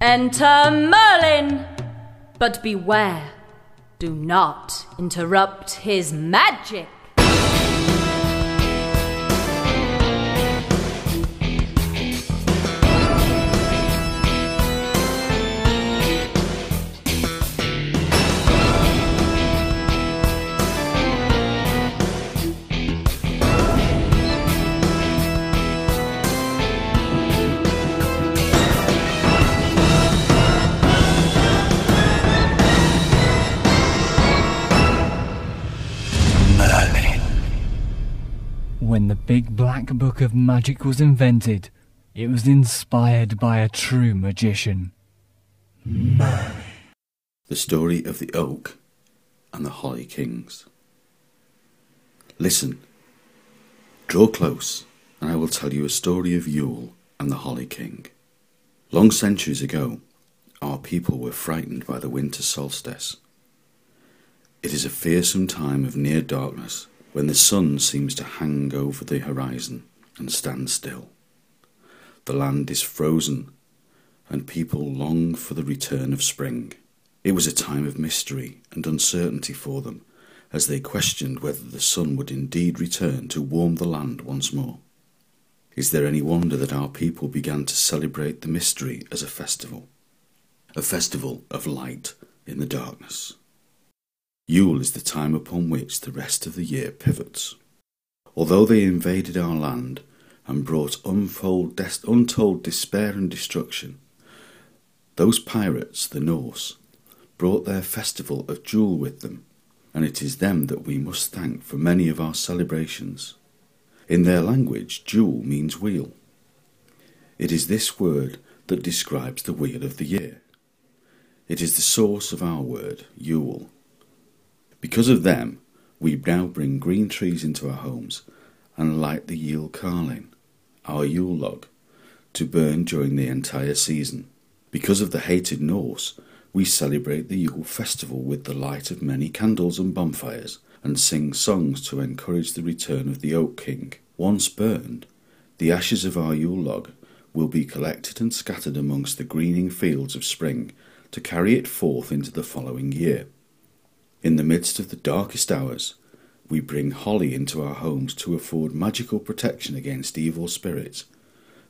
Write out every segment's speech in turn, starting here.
Enter Merlin! But beware, do not interrupt his magic! Big black book of magic was invented, it was inspired by a true magician. The story of the oak and the holly kings. Listen, draw close, and I will tell you a story of Yule and the holly king. Long centuries ago, our people were frightened by the winter solstice. It is a fearsome time of near darkness when the sun seems to hang over the horizon and stand still. The land is frozen, and people long for the return of spring. It was a time of mystery and uncertainty for them, as they questioned whether the sun would indeed return to warm the land once more. Is there any wonder that our people began to celebrate the mystery as a festival? A festival of light in the darkness. Yule is the time upon which the rest of the year pivots. Although they invaded our land and brought untold despair and destruction, those pirates, the Norse, brought their festival of Jule with them, and it is them that we must thank for many of our celebrations. In their language, Jule means wheel. It is this word that describes the wheel of the year. It is the source of our word, Yule. Because of them, we now bring green trees into our homes and light the Yule carlin, our Yule log, to burn during the entire season. Because of the hated Norse, we celebrate the Yule festival with the light of many candles and bonfires and sing songs to encourage the return of the Oak King. Once burned, the ashes of our Yule log will be collected and scattered amongst the greening fields of spring to carry it forth into the following year. In the midst of the darkest hours, we bring holly into our homes to afford magical protection against evil spirits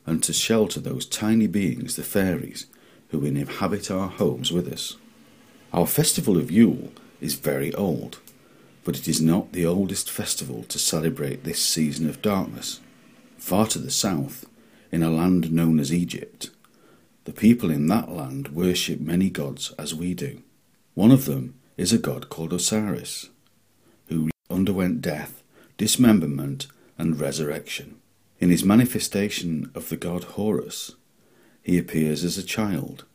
and to shelter those tiny beings, the fairies, who inhabit our homes with us. Our festival of Yule is very old, but it is not the oldest festival to celebrate this season of darkness. Far to the south, in a land known as Egypt, the people in that land worship many gods as we do. One of them is a god called Osiris, who underwent death, dismemberment, and resurrection. In his manifestation of the god Horus, he appears as a child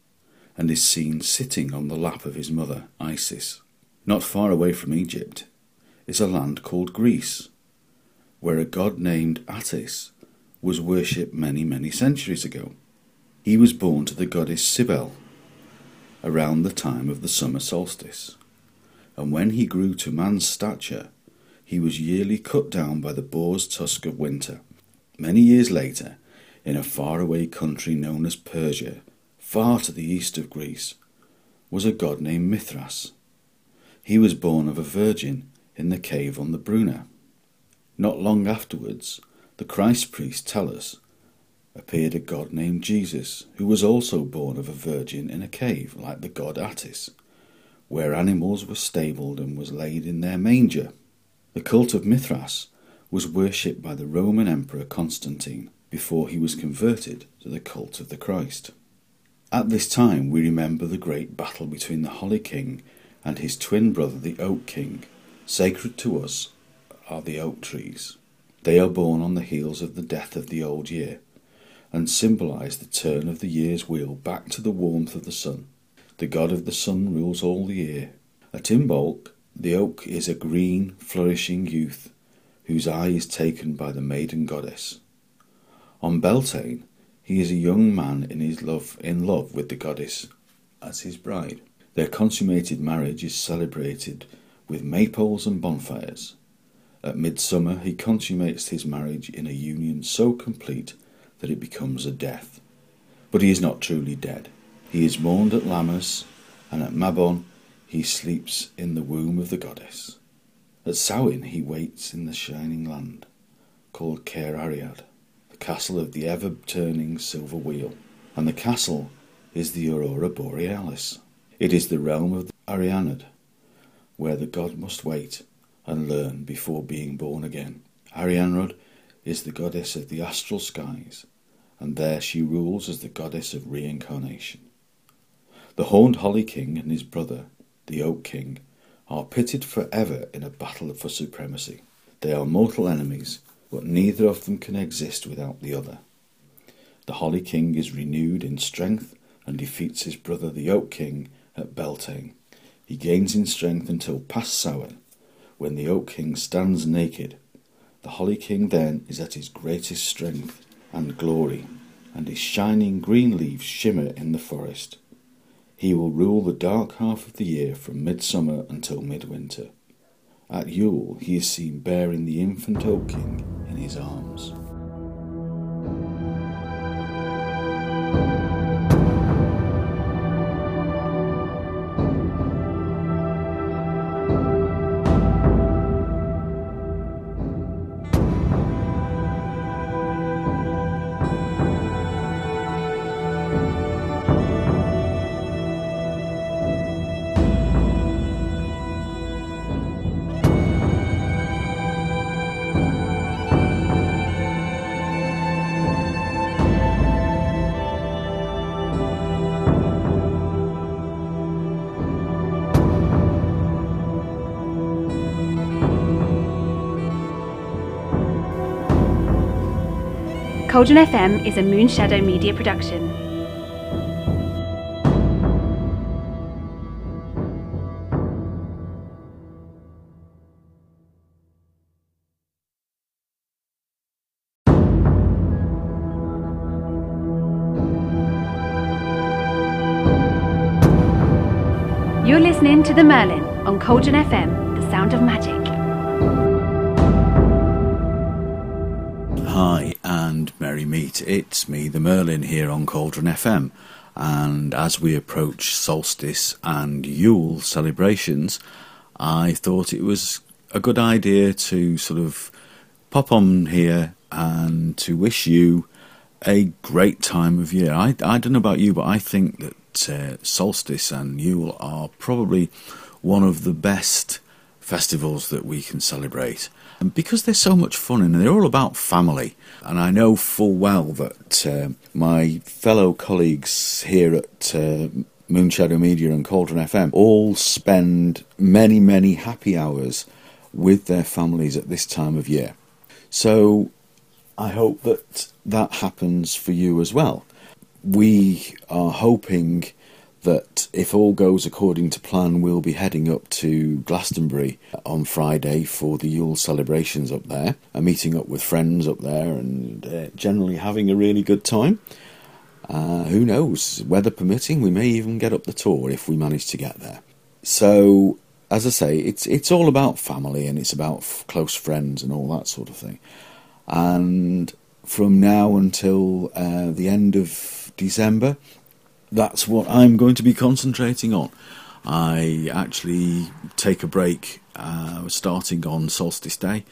and is seen sitting on the lap of his mother, Isis. Not far away from Egypt is a land called Greece, where a god named Attis was worshipped many, many centuries ago. He was born to the goddess Cybele around the time of the summer solstice and when he grew to man's stature, he was yearly cut down by the boar's tusk of winter. Many years later, in a faraway country known as Persia, far to the east of Greece, was a god named Mithras. He was born of a virgin in the cave on the Bruna. Not long afterwards, the Christ priests tell us, appeared a god named Jesus, who was also born of a virgin in a cave like the god Attis where animals were stabled and was laid in their manger. The cult of Mithras was worshipped by the Roman Emperor Constantine before he was converted to the cult of the Christ. At this time, we remember the great battle between the Holly King and his twin brother, the Oak King. Sacred to us are the oak trees. They are born on the heels of the death of the old year and symbolize the turn of the year's wheel back to the warmth of the sun. The god of the sun rules all the year. At Imbolc, the oak is a green, flourishing youth whose eye is taken by the maiden goddess. On Beltane, he is a young man in his love in love with the goddess as his bride. Their consummated marriage is celebrated with maypoles and bonfires. At midsummer, he consummates his marriage in a union so complete that it becomes a death. But he is not truly dead. He is mourned at Lammas, and at Mabon he sleeps in the womb of the goddess. At Samhain he waits in the shining land, called Caer Arianrhod, the castle of the ever turning silver wheel, and the castle is the Aurora Borealis. It is the realm of the Arianrhod, where the god must wait and learn before being born again. Arianrhod is the goddess of the astral skies, and there she rules as the goddess of reincarnation. The horned Holly King and his brother, the Oak King, are pitted forever in a battle for supremacy. They are mortal enemies, but neither of them can exist without the other. The Holly King is renewed in strength and defeats his brother the Oak King at Beltane. He gains in strength until past Samhain, when the Oak King stands naked. The Holly King then is at his greatest strength and glory, and his shining green leaves shimmer in the forest. He will rule the dark half of the year from midsummer until midwinter. At Yule he is seen bearing the infant Oak King in his arms. Cauldron FM is a Moonshadow Media production. You're listening to The Merlin on Cauldron FM, the sound of magic. Hi and merry meet. It's me, the Merlin, here on Cauldron FM. And as we approach solstice and Yule celebrations, I thought it was a good idea to sort of pop on here and to wish you a great time of year. I, I don't know about you, but I think that uh, solstice and Yule are probably one of the best festivals that we can celebrate. And because they're so much fun and they're all about family, and I know full well that uh, my fellow colleagues here at uh, Moonshadow Media and Cauldron FM all spend many, many happy hours with their families at this time of year. So I hope that that happens for you as well. We are hoping that if all goes according to plan, we'll be heading up to Glastonbury on Friday for the Yule celebrations up there, and meeting up with friends up there, and uh, generally having a really good time. Uh, who knows, weather permitting, we may even get up the Tor if we manage to get there. So, as I say, it's it's all about family and it's about f- close friends and all that sort of thing. And from now until uh, the end of December, that's what I'm going to be concentrating on. I actually take a break uh, starting on Solstice Day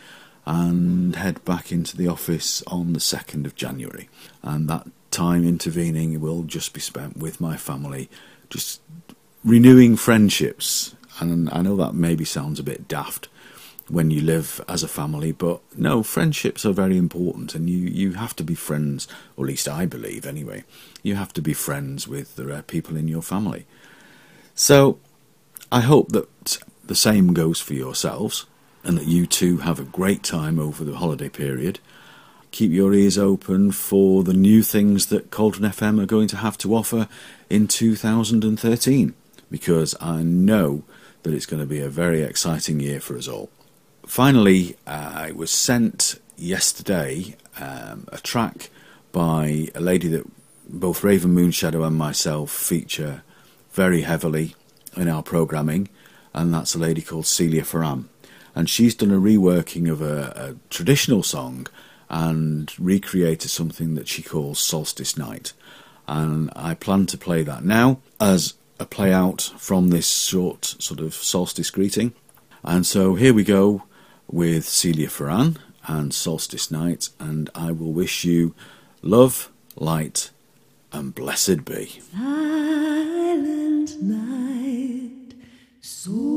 and head back into the office on the 2nd of January. And that time intervening will just be spent with my family, just renewing friendships. And I know that maybe sounds a bit daft when you live as a family, but no, friendships are very important, and you, you have to be friends, or at least I believe anyway, you have to be friends with the uh, people in your family. So I hope that the same goes for yourselves, and that you too have a great time over the holiday period. Keep your ears open for the new things that Cauldron FM are going to have to offer in 2013, because I know that it's going to be a very exciting year for us all Finally, uh, I was sent yesterday um, a track by a lady that both Raven Moonshadow and myself feature very heavily in our programming, and that's a lady called Celia Farran. And she's done a reworking of a, a traditional song and recreated something that she calls Solstice Night. And I plan to play that now as a play out from this short sort of solstice greeting. And so here we go with Celia Farran and Solstice Night, and I will wish you love, light, and blessed be. Silent night, so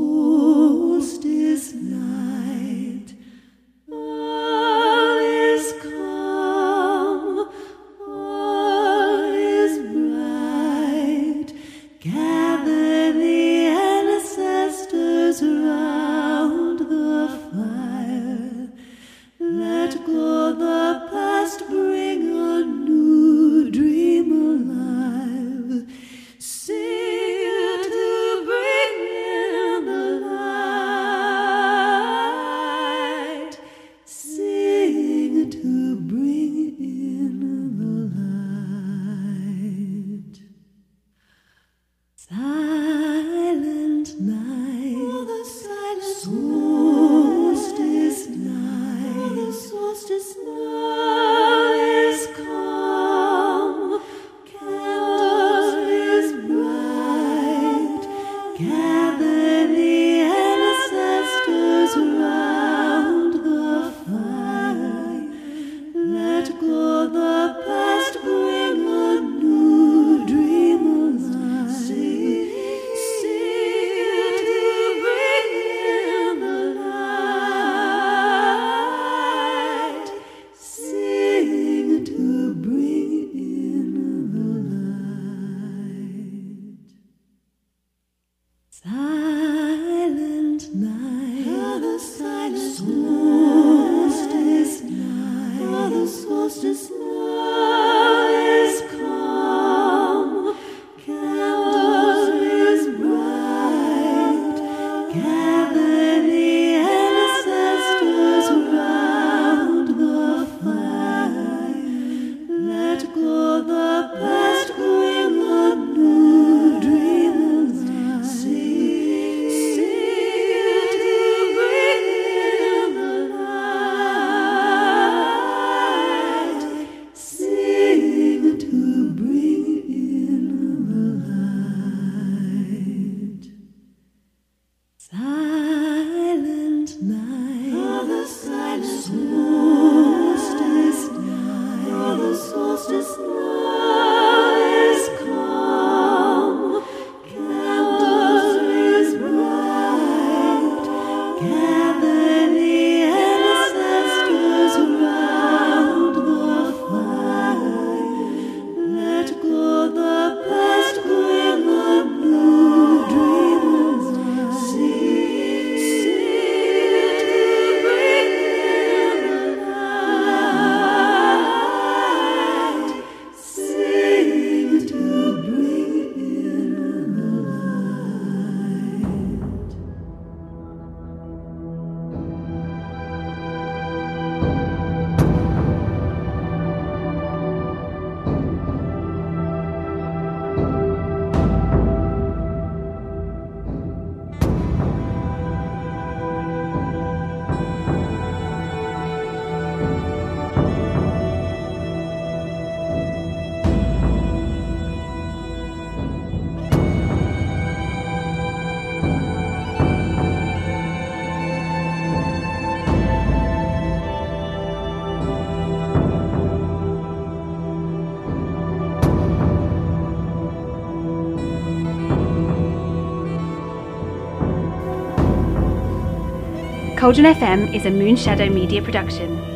Sa Cauldron FM is a Moonshadow media production.